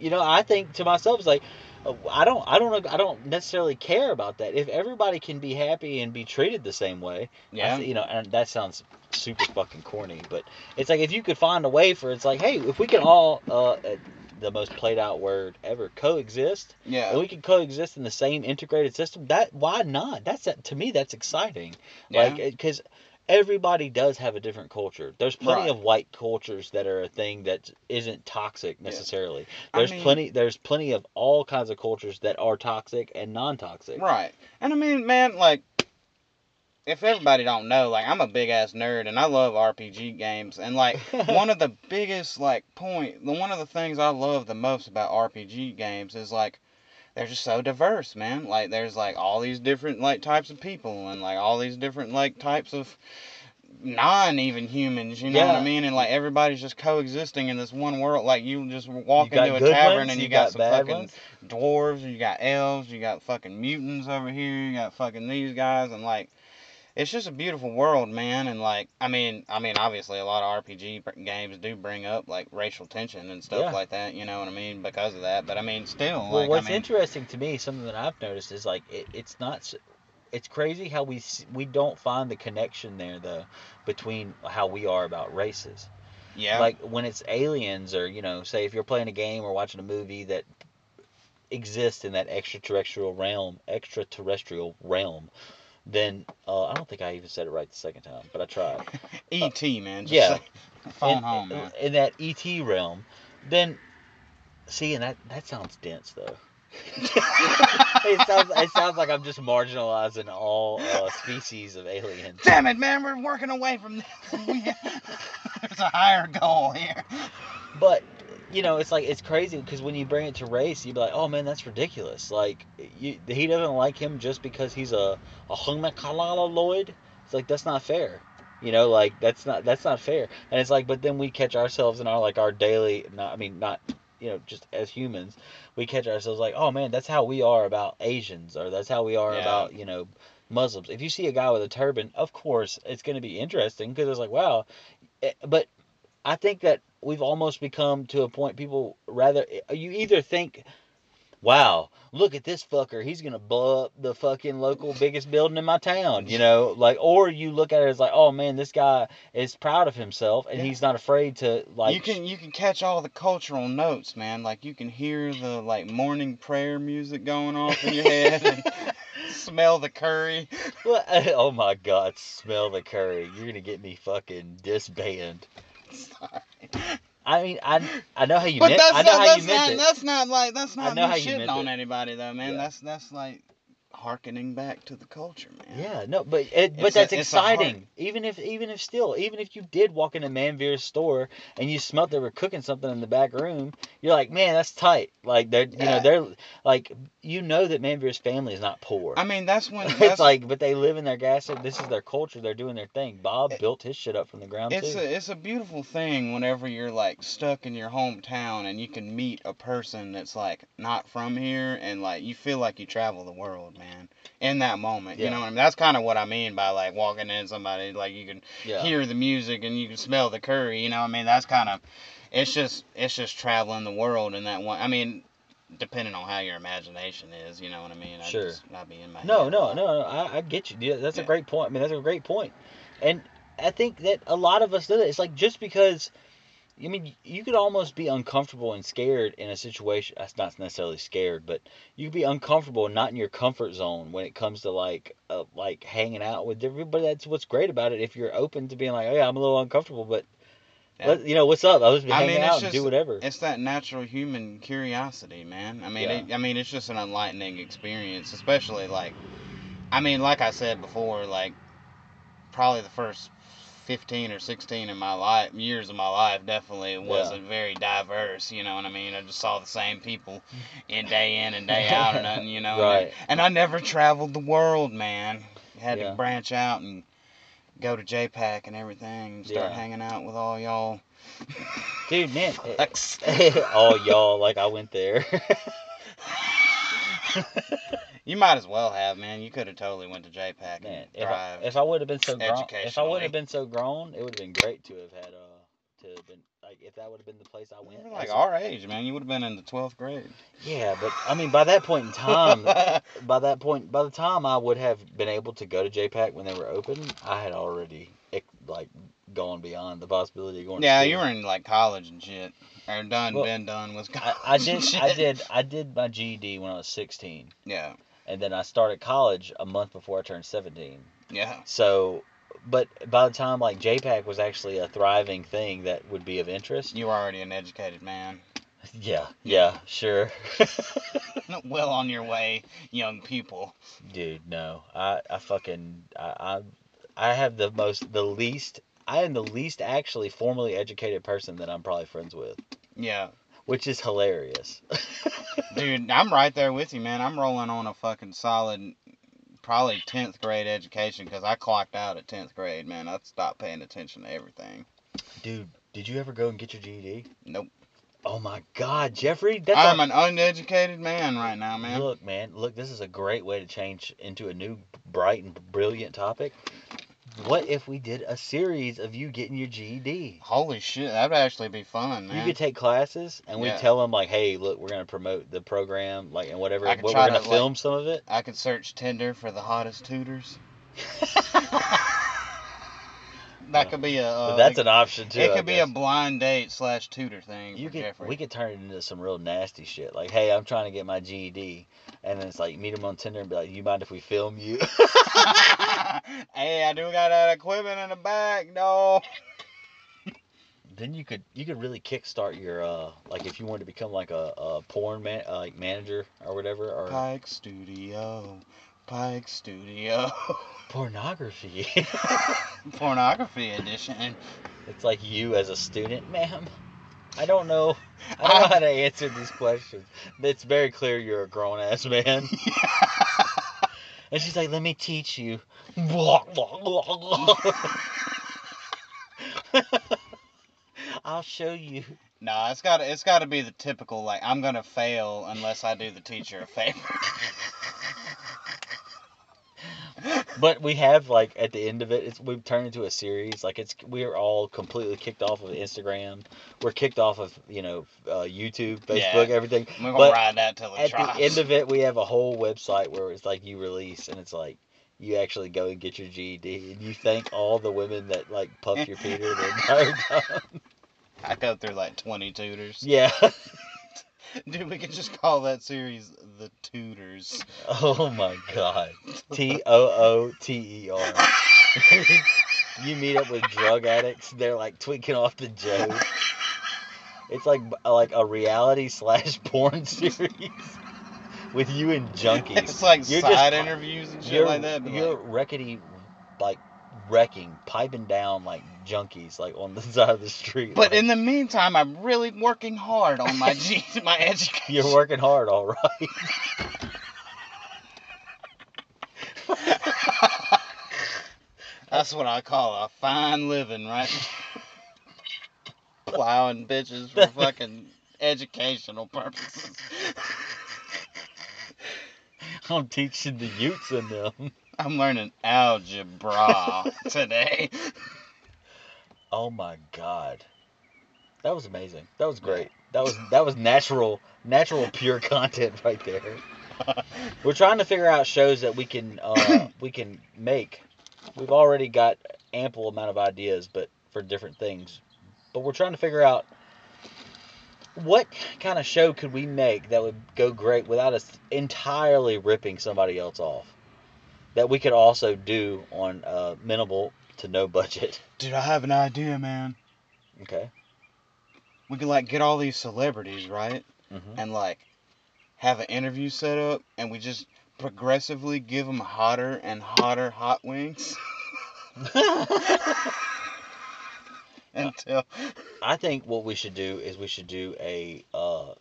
You know, I think to myself, it's like, uh, I don't, I don't, I don't necessarily care about that. If everybody can be happy and be treated the same way, Yeah. you know, and that sounds super fucking corny, but it's like if you could find a way for, it's like, hey, if we can all uh, uh, the most played out word ever. Coexist. Yeah. And we can coexist in the same integrated system. That why not? That's to me that's exciting. Yeah. Like because everybody does have a different culture. There's plenty Right. of white cultures that are a thing that isn't toxic necessarily. I There's mean- plenty there's plenty of all kinds of cultures that are toxic and non-toxic. Right. And I mean, man, like, if everybody don't know, like, I'm a big ass nerd and I love RPG games. And, like, one of the biggest, like, one of the things I love the most about RPG games is, like, they're just so diverse, man. Like, there's, like, all these different, like, types of people and, like, all these different, like, types of non even humans, you know what I mean? And, like, everybody's just coexisting in this one world. Like, you just walk You into a tavern ones, and you you got, got some fucking ones. dwarves, you got elves, you got fucking mutants over here, you got fucking these guys, and like, it's just a beautiful world, man. And like, I mean, I mean, obviously, a lot of RPG games do bring up like racial tension and stuff Yeah. like that. You know what I mean? Because of that, but I mean, still, Well, like, what's I mean, interesting to me, something that I've noticed is like it, it's not. It's crazy how we we don't find the connection there though between how we are about races. yeah, Like when it's aliens or you know, say if you're playing a game or watching a movie that exists in that extraterrestrial realm, extraterrestrial realm, then uh, I don't think I even said it right the second time, but I tried. ET, E man. Just yeah. phone in, home, man. in that ET realm, then see, and that that sounds dense though. it sounds it sounds like I'm just marginalizing all uh, species of aliens. Damn it, man! We're working away from this. There's a higher goal here. But you know, it's like it's crazy because when you bring it to race, you'd be like, "Oh man, that's ridiculous!" Like you, he doesn't like him just because he's a a Lloyd. It's like that's not fair. You know, like that's not that's not fair. And it's like, but then we catch ourselves in our like our daily. Not, I mean, not you know, just as humans, we catch ourselves like, "Oh man, that's how we are about Asians," or "That's how we are Yeah. about you know." Muslims. If you see a guy with a turban, of course it's going to be interesting because it's like, wow. Eh, But I think that we've almost become to a point people rather you either think wow look at this fucker he's gonna blow up the fucking local biggest building in my town you know like or you look at it as like oh man this guy is proud of himself and Yeah. he's not afraid to like you can you can catch all the cultural notes, man. Like you can hear the like morning prayer music going off in your head and smell the curry. Well, oh my god smell the curry you're gonna get me fucking disbanded. I mean i i know how you But meant that's i know not, how that's you meant not it that's not like that's not know me how you shitting meant on it. anybody though, man. Yeah. That's that's like harkening back to the culture, man. Yeah, no, but it, but It's that's a exciting. Even if even if still, even if you did walk into Manveer's store and you smelt they were cooking something in the back room, you're like, man, that's tight. Like they're you know they're like you know that Manveer's family is not poor. I mean, that's when that's, it's like, but they live in their gas. This is their culture. They're doing their thing. Bob It- built his shit up from the ground it's too. a it's a beautiful thing whenever you're like stuck in your hometown and you can meet a person that's like not from here and like you feel like you travel the world, man. In that moment, you know what I mean. That's kind of what I mean by like walking in somebody like you can yeah. hear the music and you can smell the curry. You know, what I mean, that's kind of, it's just, it's just traveling the world in that one. I mean, depending on how your imagination is, you know what I mean. I Sure. Just, I'd be in my No, no, no, no. I, I get you. Yeah, that's a great point. I mean, that's a great point. And I think that a lot of us do that. It's like just because, I mean, you could almost be uncomfortable and scared in a situation. That's not necessarily scared, but you could be uncomfortable and not in your comfort zone when it comes to like, uh, like hanging out with everybody. That's what's great about it. If you're open to being like, oh yeah, I'm a little uncomfortable, but. Let, you know what's up? I'll just be I hanging mean, out it's and do whatever. It's that natural human curiosity, man. I mean, Yeah. it, I mean, it's just an enlightening experience, especially like, I mean, like I said before, like, probably the first. 15 or 16 in my life years of my life definitely wasn't very diverse you know what i mean i just saw the same people in day in and day out and nothing you know and I- Right. and i never traveled the world man had Yeah. to branch out and go to jpac and everything and start Yeah. hanging out with all y'all Dude, man. Eh, Flex. oh, y'all, like I went there. You might as well have, man. You could have totally went to JPAC Man, and if I, if I would have been so grown, if I would have been so grown, it would have been great to have had uh to have been like if that would have been the place I went. like a- our age, man. You would have been in the twelfth grade. yeah, but I mean by that point in time, by that point, by the time I would have been able to go to JPAC when they were open, I had already like gone beyond the possibility of going. Yeah, you were in like college and shit. Or done, Well, been done with I, college. I and did. I shit. did. I did my GED when I was 16, Yeah, and then I started college a month before I turned 17. yeah. So, but by the time like JPAC was actually a thriving thing that would be of interest. You were already an educated man. Yeah. Yeah. Sure. well on your way, young people. Dude, no. I I fucking I I, I have the most the least. I am the least actually formally educated person that I'm probably friends with, Yeah. Which is hilarious. Dude, I'm right there with you, man. I'm rolling on a fucking solid, probably 10th grade education because I clocked out at 10th grade, man. I stopped paying attention to everything. Dude, did you ever go and get your GED? Nope. Oh my God, Jeffrey, that's I'm a- an uneducated man right now, man. Look, man, look, this is a great way to change into a new, bright, and brilliant topic. What if we did a series of you getting your GED? Holy shit, that'd actually be fun, man. You could take classes, and we Yeah. tell them like, "Hey, look, we're gonna promote the program, like, and whatever. What, we're gonna to, like- film some of it." I could search Tinder for the hottest tutors. That could be a. Uh, that's an option too. It could be a blind date slash tutor thing You for could, Jeffrey. we could turn it into some real nasty shit. Like, hey, I'm trying to get my GED, and then it's like meet him on Tinder and be like, "You mind if we film you?" hey, I do got that equipment in the back, no. then you could you could really kickstart your uh like if you wanted to become like a, a porn man uh, like manager or whatever or Pike Studio, Pike Studio, pornography. pornography edition. it's like you as a student, ma'am. I don't know. I don't know how to answer these questions. It's very clear you're a grown ass man. And she's like, "Let me teach you." I'll show you. No, it's got it's got to be the typical like I'm gonna fail unless I do the teacher a favor. But we have like at the end of it, it's we've turned into a series. Like it's we're all completely kicked off of Instagram. We're kicked off of you know uh, YouTube, Yeah. Facebook, everything. We're gonna But ride that till it At drops. the end of it, we have a whole website where it's like you release, and it's like you actually go and get your GED, and you thank all the women that like puffed your Peter the entire time. I go through like 20 tutors. Yeah. Dude, we could just call that series the Tutors. Oh my God. T O O T E R. You meet up with drug addicts. They're like tweaking off the joke. It's like like a reality slash porn series with you and junkies. It's like You're just- side interviews and shit like that. But you're like, rickety, like wrecking, piping down like junkies, like on the side of the street. but like, in the meantime, I'm really working hard on my G, my education. you're working hard, all right. That's what I call a fine living, right? Plowing bitches for fucking educational purposes. I'm teaching the Utes in them. I'm learning algebra today. Oh my god. That was amazing. That was great. That was that was natural natural pure content right there. We're trying to figure out shows that we can uh we can make. We've already got ample amount of ideas but for different things. But we're trying to figure out what kind of show could we make that would go great without us entirely ripping somebody else off. That we could also do on uh minimal to no budget. Dude, I have an idea, man. Okay. We could like get all these celebrities, right? hmm And like have an interview set up and we just progressively give them hotter and hotter hot wings until I think what we should do is we should do a uh,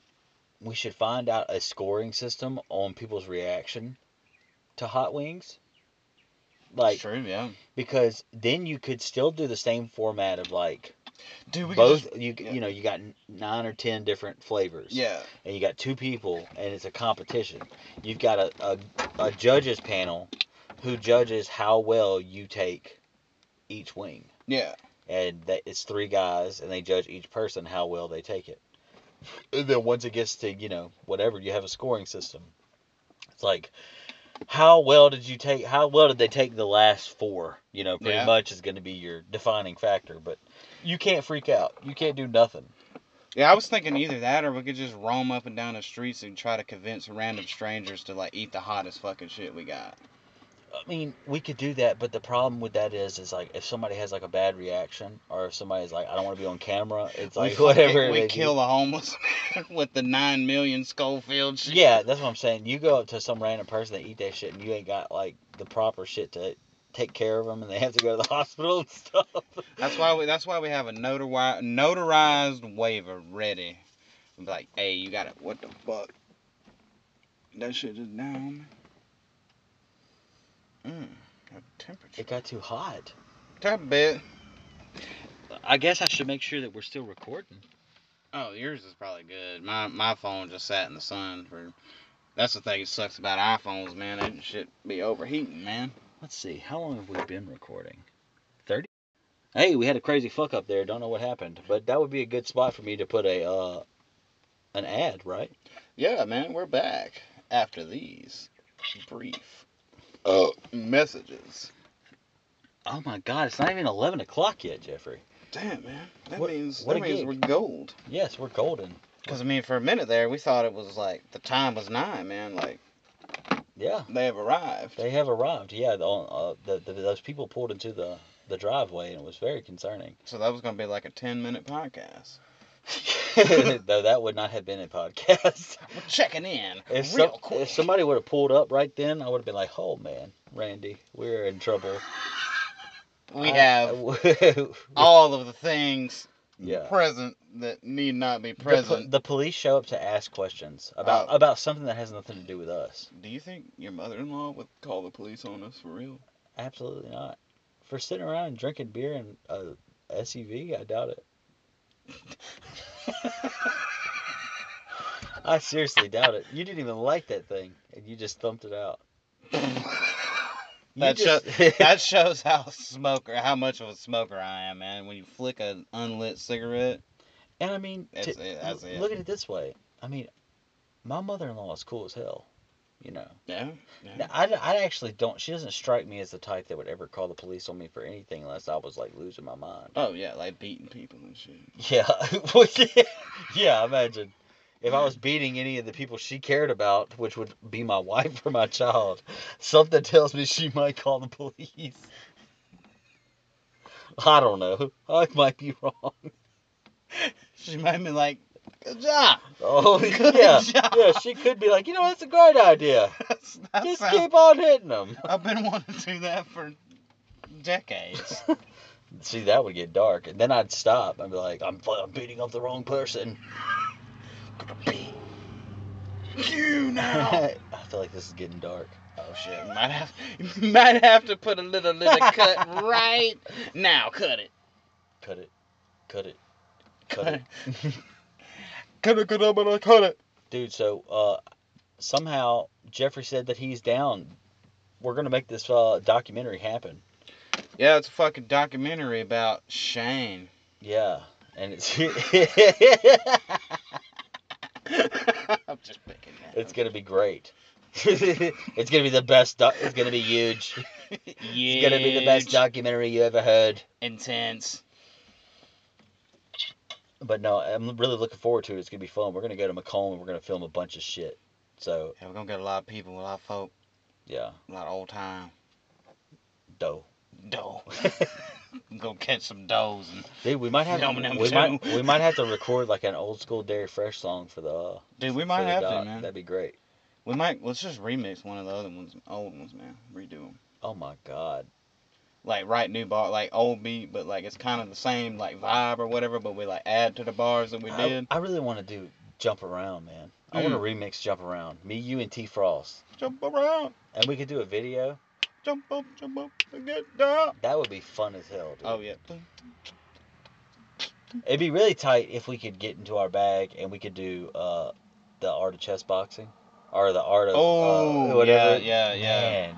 we should find out a scoring system on people's reaction to hot wings. Like true, yeah. because then you could still do the same format of like Dude, we both just, you yeah. you know you got nine or ten different flavors yeah. and you got two people and it's a competition. You've got a, a, a judges panel who judges how well you take each wing Yeah. and that it's three guys and they judge each person how well they take it. And then once it gets to, you know, whatever, you have a scoring system. It's like how well did you take? How well did they take the last four? You know, pretty Yeah. much is going to be your defining factor. But you can't freak out. You can't do nothing. Yeah, I was thinking either that or we could just roam up and down the streets and try to convince random strangers to like eat the hottest fucking shit we got. I mean, we could do that, but the problem with that is, is like if somebody has like a bad reaction, or if somebody's like, I don't want to be on camera, it's like we whatever. we kill do. the homeless man with the nine million Scoville shit. Yeah, that's what I'm saying. You go up to some random person that eat that shit, and you ain't got like the proper shit to take care of them, and they have to go to the hospital and stuff. That's why we. That's why we have a notari- notarized waiver ready. Like, hey, you got it. What the fuck? That shit is down. Mm, got temperature. It got too hot. That bit. I guess I should make sure that we're still recording. Oh, yours is probably good. My my phone just sat in the sun for. That's the thing that sucks about iPhones, man. They should be overheating, man. Let's see. How long have we been recording? 30? Hey, we had a crazy fuck up there. Don't know what happened. But that would be a good spot for me to put a uh an ad, right? Yeah, man, we're back after these brief uh, messages. Oh my god, it's not even 11 o'clock yet, Jeffrey. Damn, man. That What- means what that means gig. we're gold. Yes, we're golden. Because I mean, for a minute there, we thought it was like the time was nine, man. Like Yeah, they have arrived. they have arrived. Yeah, the, uh, the, the those people pulled into the the driveway and it was very concerning. So that was gonna be like a ten minute podcast. Though that would not have been a podcast. We're checking in If, real some, quick. if somebody would have pulled up right then, I would have been like, "Oh man, Randy, we're in trouble." we I- have all of the things Yeah. present that need not be present. the police show up to ask questions about Oh. about something that has nothing to do with us. Do you think your mother-in-law would call the police on us for real? Absolutely not. For sitting around and drinking beer in a uh, SUV, I doubt it. I seriously doubt it. You didn't even like that thing, and you just thumped it out. You That just- that shows how smoker, how much of a smoker I am, man. When you flick an unlit cigarette, and I mean, to- it, that's it. look at it this way. I mean, my mother-in-law is cool as hell. You know, yeah, Now. I, I actually don't. She doesn't strike me as the type that would ever call the police on me for anything unless I was like losing my mind. Oh yeah, like beating people and shit. Yeah, Well, yeah, yeah. Imagine if I was beating any of the people she cared about, which would be my wife or my child. Something tells me she might call the police. I don't know. I might be wrong. She might be like, "Good job." Oh Good yeah, job. yeah. She could be like, you know, that's a great idea. That's, that Just sounds- keep on hitting them. I've been wanting to do that for decades. See, that would get dark, and then I'd stop. I'd be like, I'm, fu- I'm beating up the wrong person. you now. I feel like this is getting dark. Oh shit! Might have might have to put a little little cut right now. Cut it. Cut it. Cut it. Cut it. It. Cut it. Cut. Dude, so uh, somehow Jeffrey said that he's down. We're gonna make this uh, documentary happen. Yeah, it's a fucking documentary about Shane. Yeah, and it's I'm just picking that. it's gonna be great. it's gonna be the best. Doc- it's gonna be huge. It's gonna be the best documentary you ever heard. Intense. But no, I'm really looking forward to it. It's gonna be fun. We're gonna go to Macomb and we're gonna film a bunch of shit. So Yeah, we're gonna get a lot of people, a lot of folk, yeah, a lot of old time dough. dough. Go catch some doughs and Dude, we might have them we too. might we might have to record like an old school Dairy Fresh song for the uh, dude, we might have to, man. That'd be great. We might let's just remix one of the other ones, old ones, man. Redo them. Oh my god. Like write new bar, like old beat, but like it's kind of the same like vibe or whatever. But we like add to the bars that we I, did. I really want to do jump around, man. I want to remix jump around. Me, you, and T Frost, Jump around, and we could do a video. jump up, jump up, get down. That would be fun as hell, dude. Oh yeah. It'd be really tight if we could get into our bag and we could do uh, the art of chess boxing or the art of Oh, uh, whatever. yeah, yeah, yeah. Man.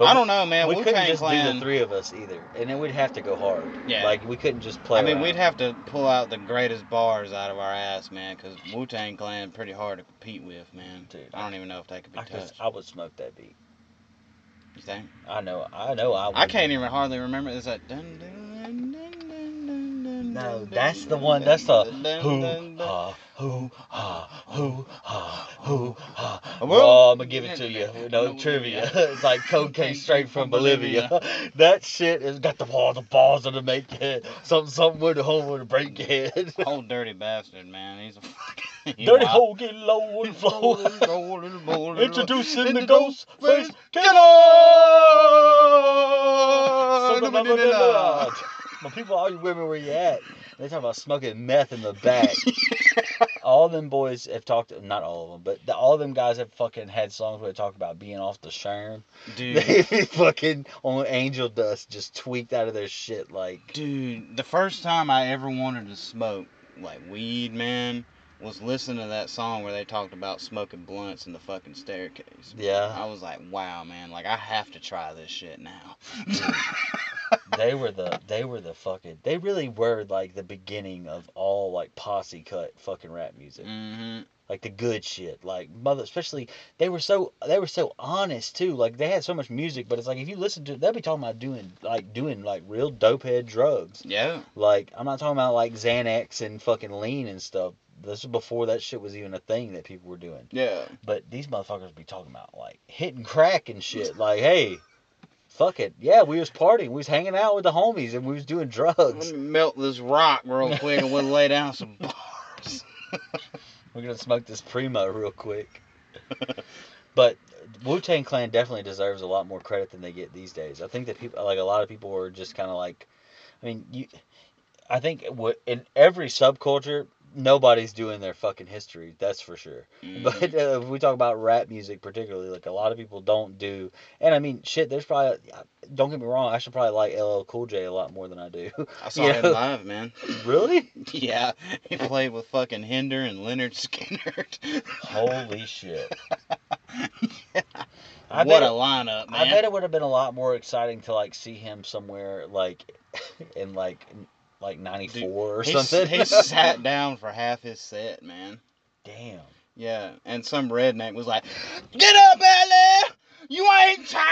I don't know, man. we couldn't just do the three of us either, and then we'd have to go hard. Yeah. Like we couldn't just play. I mean, around. we'd have to pull out the greatest bars out of our ass, man, because Wu Tang Clan pretty hard to compete with, man. Dude, I don't even know if they could be I, touched. I would smoke that beat. You think? I know. I know. I. I can't even hardly remember. Is that dun dun? No, that's the one. That's the who ha who ha who ha who ha. Well, Well, I'm gonna give it to you. No trivia. it's like cocaine straight from Bolivia. that shit has got the balls, the balls the make head. Something, something with the with a break your head. Old dirty bastard, man. He's a fucking. Dirty hole get low and flow. Introducing the ghost face killer. My people, all you women, where you at? They talk about smoking meth in the back. all them boys have talked. Not all of them, but the, all them guys have fucking had songs where they talk about being off the sherm. Dude, They fucking on angel dust, just tweaked out of their shit. Like, dude, the first time I ever wanted to smoke like weed, man, was listening to that song where they talked about smoking blunts in the fucking staircase. yeah, I was like, wow, man, like I have to try this shit now. they were the they were the fucking they really were like the beginning of all like posse cut fucking rap music. hmm like the good shit. Like mother especially they were so they were so honest too. Like they had so much music but it's like if you listen to they'll be talking about doing like doing like real dope head drugs. Yeah. like i'm not talking about like xanax and fucking lean and stuff. This is before that shit was even a thing that people were doing. Yeah. but these motherfuckers be talking about like hitting crack and shit. Like hey fuck it yeah we was partying we was hanging out with the homies and we was doing Let drugs me melt this rock real quick and we'll lay down some bars. We're gonna smoke this primo real quick. but Wu Tang Clan definitely deserves a lot more credit than they get these days. I think that people, like a lot of people, are just kind of like, I mean, you, I think in every subculture, nobody's doing their fucking history. That's for sure. But uh, if we talk about rap music particularly, like a lot of people don't do. And I mean, shit, there's probably. Don't get me wrong. I should probably like LL Cool J a lot more than I do. I saw you him know? live, man. really? Yeah, he played with fucking Hinder and Lynyrd Skynyrd. Holy shit! I what bet a lineup, man. I bet it would have been a lot more exciting to like see him somewhere like in like like '94 or he, something. he sat down for half his set, man. Damn. Yeah, and some redneck was like, "Get up, Ellie! You ain't tired,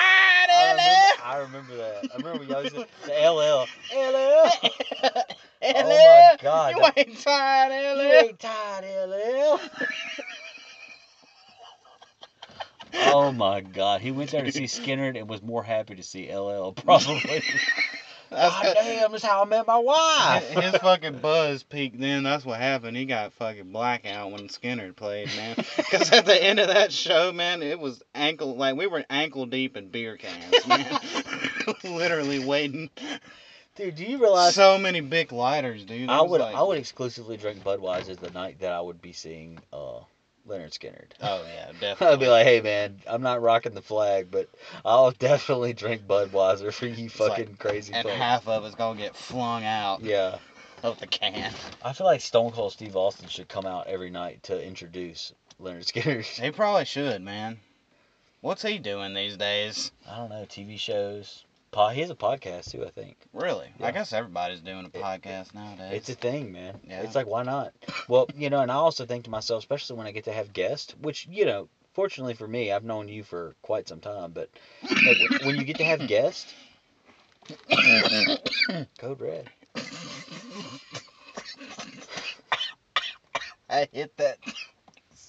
I Ellie! remember, I remember that. I remember y'all used to, the LL. LL. Ellie! Oh my God, You that- ain't tired, You ain't tired, LL. oh my God. He went there to see Skynyrd and was more happy to see LL, probably. That's God damn, that's how I met my wife. His fucking buzz peaked then. That's what happened. He got fucking blackout when Skynyrd played, man. Because at the end of that show, man, it was ankle like we were ankle deep in beer cans, man. Literally waiting. Dude, do you realize So many big lighters, dude. It I would like- I would exclusively drink Budweiser the night that I would be seeing uh Lynyrd Skynyrd. Oh yeah, definitely. I'd be like, hey man, I'm not rocking the flag, but I'll definitely drink Budweiser for you It's like- fucking crazy and fuck. half of it's gonna get flung out Yeah. of the can. I feel like Stone Cold Steve Austin should come out every night to introduce Lynyrd Skynyrd. He probably should, man. What's he doing these days? I don't know, TV shows. Po- he has a podcast too, I think. Really? Yeah. I guess everybody's doing a It- podcast nowadays. It's a thing, man. Yeah. It's like, why not? Well, you know, and I also think to myself, especially when I get to have guests, which, you know, fortunately for me, I've known you for quite some time, but like, when you get to have guests, code red. I hit that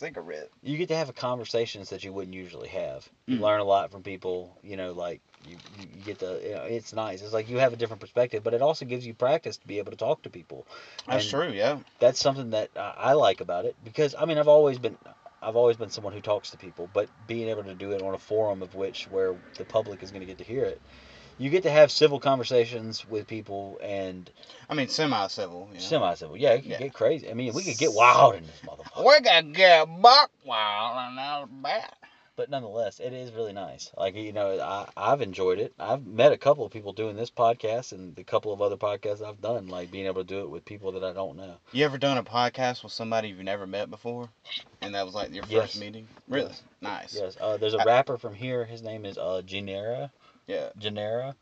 cigarette. You get to have conversations that you wouldn't usually have. You Mm. learn a lot from people, you know, like you, you you get to, you know, it's nice. It's like you have a different perspective, but it also gives you practice to be able to talk to people. That's And- true, yeah. that's something that I I like about it because I mean I've always been I've always been someone who talks to people, but being able to do it on a forum of which where the public is going to get to hear it, you get to have civil conversations with people and I mean, semi-civil. You know? semi-civil. Yeah, it can Yeah. get crazy. I mean, we could get wild in this motherfucker, We got get buck wild and out bat. but nonetheless, it is really nice. Like you know, I I've enjoyed it. I've met a couple of people doing this podcast and the couple of other podcasts I've done, like being able to do it with people that I don't know. You ever done a podcast with somebody you've never met before, and that was like your Yes. first meeting? Really? Yes. Nice. Yes, uh, there's a I- rapper from here. His name is uh Genera. Yeah. Genera,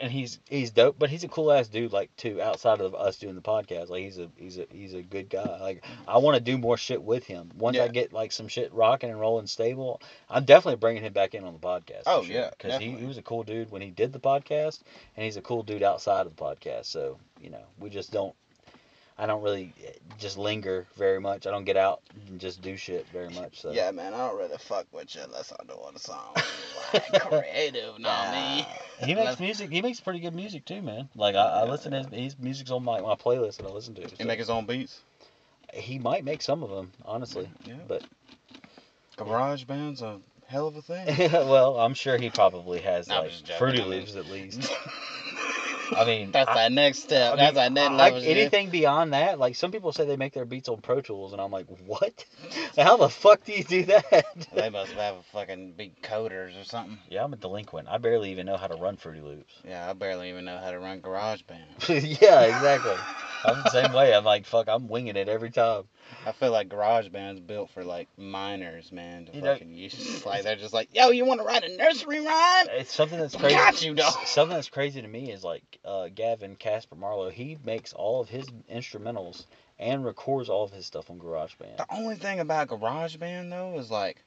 and he's he's dope, but he's a cool ass dude. Like too, outside of us doing the podcast, like he's a he's a he's a good guy. Like I want to do more shit with him. Once I get like some shit rocking and rolling stable, I'm definitely bringing him back in on the podcast. Oh, yeah, because he, he was a cool dude when he did the podcast, and he's a cool dude outside of the podcast. So you know, we just don't. I don't really eh, just linger very much. I don't get out and just do shit very much. So Yeah, man, I don't really fuck with you unless I'm doing a song. Like, creative, know what I? He makes music. He makes pretty good music too, man. Like I, I listen to his, his music's on my, my playlist and I listen to it. He so- make his own beats. he might make some of them, honestly. Yeah. But Garage band's a hell of a thing. well, I'm sure he probably has No, like Fruity Loops at least. I mean, That's I- that next step. I That's mean, that next like level. anything beyond that, like some people say they make their beats on Pro Tools, and I'm like, what? How the fuck do you do that? They must have a fucking big coders or something. yeah, I'm a delinquent. I barely even know how to run Fruity Loops. Yeah, I barely even know how to run GarageBand. yeah, exactly. I'm the same way. I'm like, fuck, I'm winging it every time. I feel like GarageBand's built for like minors, man, to You know- fucking use. Like they're just like, yo, you want to write a nursery rhyme? It's something that's crazy. Got you, dog. Something that's crazy to me is like uh, Gavin Casper Marlowe. He makes all of his instrumentals and records all of his stuff on GarageBand. The only thing about GarageBand though is like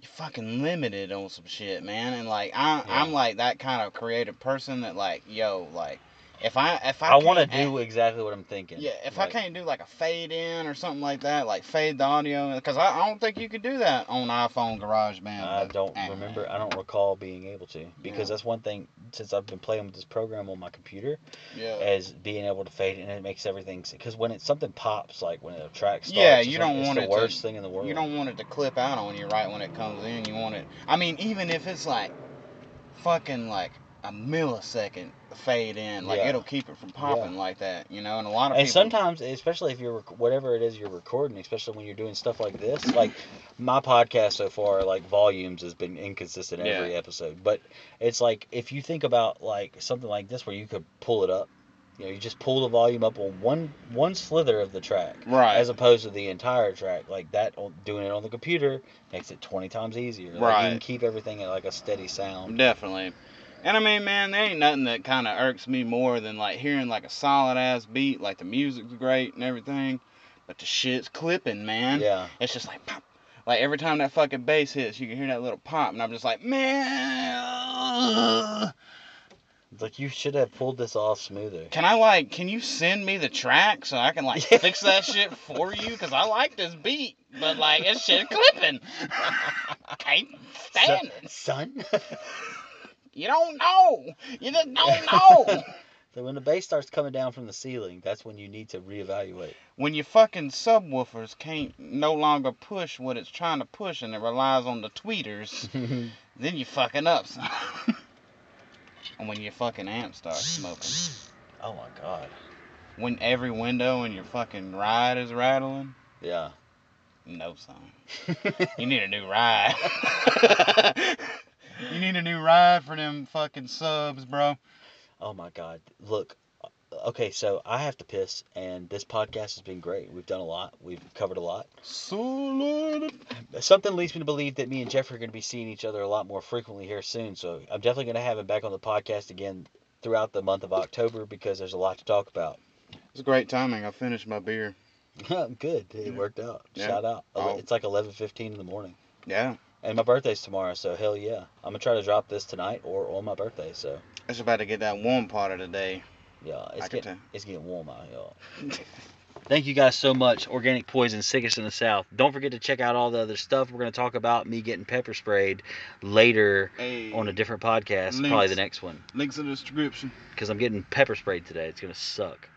you're fucking limited on some shit, man. And like I, Yeah. I'm like that kind of creative person that like, yo, like if I if I I, want to do exactly what I'm thinking. Yeah, if Like, I can't do like a fade in or something like that, like fade the audio, because I, I don't think you could do that on iPhone GarageBand. I don't remember. I don't recall being able to because Yeah. that's one thing since I've been playing with this program on my computer Yeah. is being able to fade and it makes everything because when it something pops like when a track starts. Yeah, you don't it's want the it to- worst thing in the world. You don't want it to clip out on you right when it comes in. You want it. I mean, even if it's like fucking like a millisecond fade in, like Yeah. it'll keep it from popping like that, you know. And a lot of and people. sometimes especially if you're rec- whatever it is you're recording especially when you're doing stuff like this like my podcast so far like volumes has been inconsistent every Yeah. episode but it's like if you think about like something like this where you could pull it up you know you just pull the volume up on one one slither of the track Right. as opposed to the entire track like that doing it on the computer makes it 20 times easier like, you can Right. keep everything at like a steady sound Definitely. And I mean, man, there ain't nothing that kind of irks me more than like hearing like a solid ass beat, like the music's great and everything, but the shit's clipping, man. yeah It's just like pop. Like every time that fucking bass hits, you can hear that little pop, and I'm just like, man. it's like you should have pulled this off smoother Can I like? Can you send me the track so I can like fix that shit for you? Cause I like this beat, but like it's shit clipping. Can't stand it. son You don't know. You just don't know. So when the bass starts coming down from the ceiling, that's when you need to reevaluate. when your fucking subwoofers can't no longer push what it's trying to push and it relies on the tweeters, then you're fucking up, and when your fucking amp starts smoking. oh my god. When every window in your fucking ride is rattling, Yeah. no, son. You need a new ride. You need a new ride for them fucking subs, bro. oh my god. Look. uh, Okay, so I have to piss, and this podcast has been great. We've done a lot. We've covered a lot. Solid. Something leads me to believe that me and Jeff are going to be seeing each other a lot more frequently here soon. So I'm definitely going to have him back on the podcast again throughout the month of October because there's a lot to talk about. It's great timing. I finished my beer. Good. It Yeah. worked out. Yeah. Shout out. Oh. It's like 11:15 in the morning. Yeah. And my birthday's tomorrow, so hell yeah. I'm gonna try to drop this tonight or on my birthday, so It's about to get that warm part of the day. yeah, it's getting it's getting warm out, y'all. Thank you guys so much. Organic Poison, sickest in the South. Don't forget to check out all the other stuff. We're gonna talk about me getting pepper sprayed later Hey. on a different podcast, Links. probably the next one, Links in the description. because I'm getting pepper sprayed today. It's gonna suck.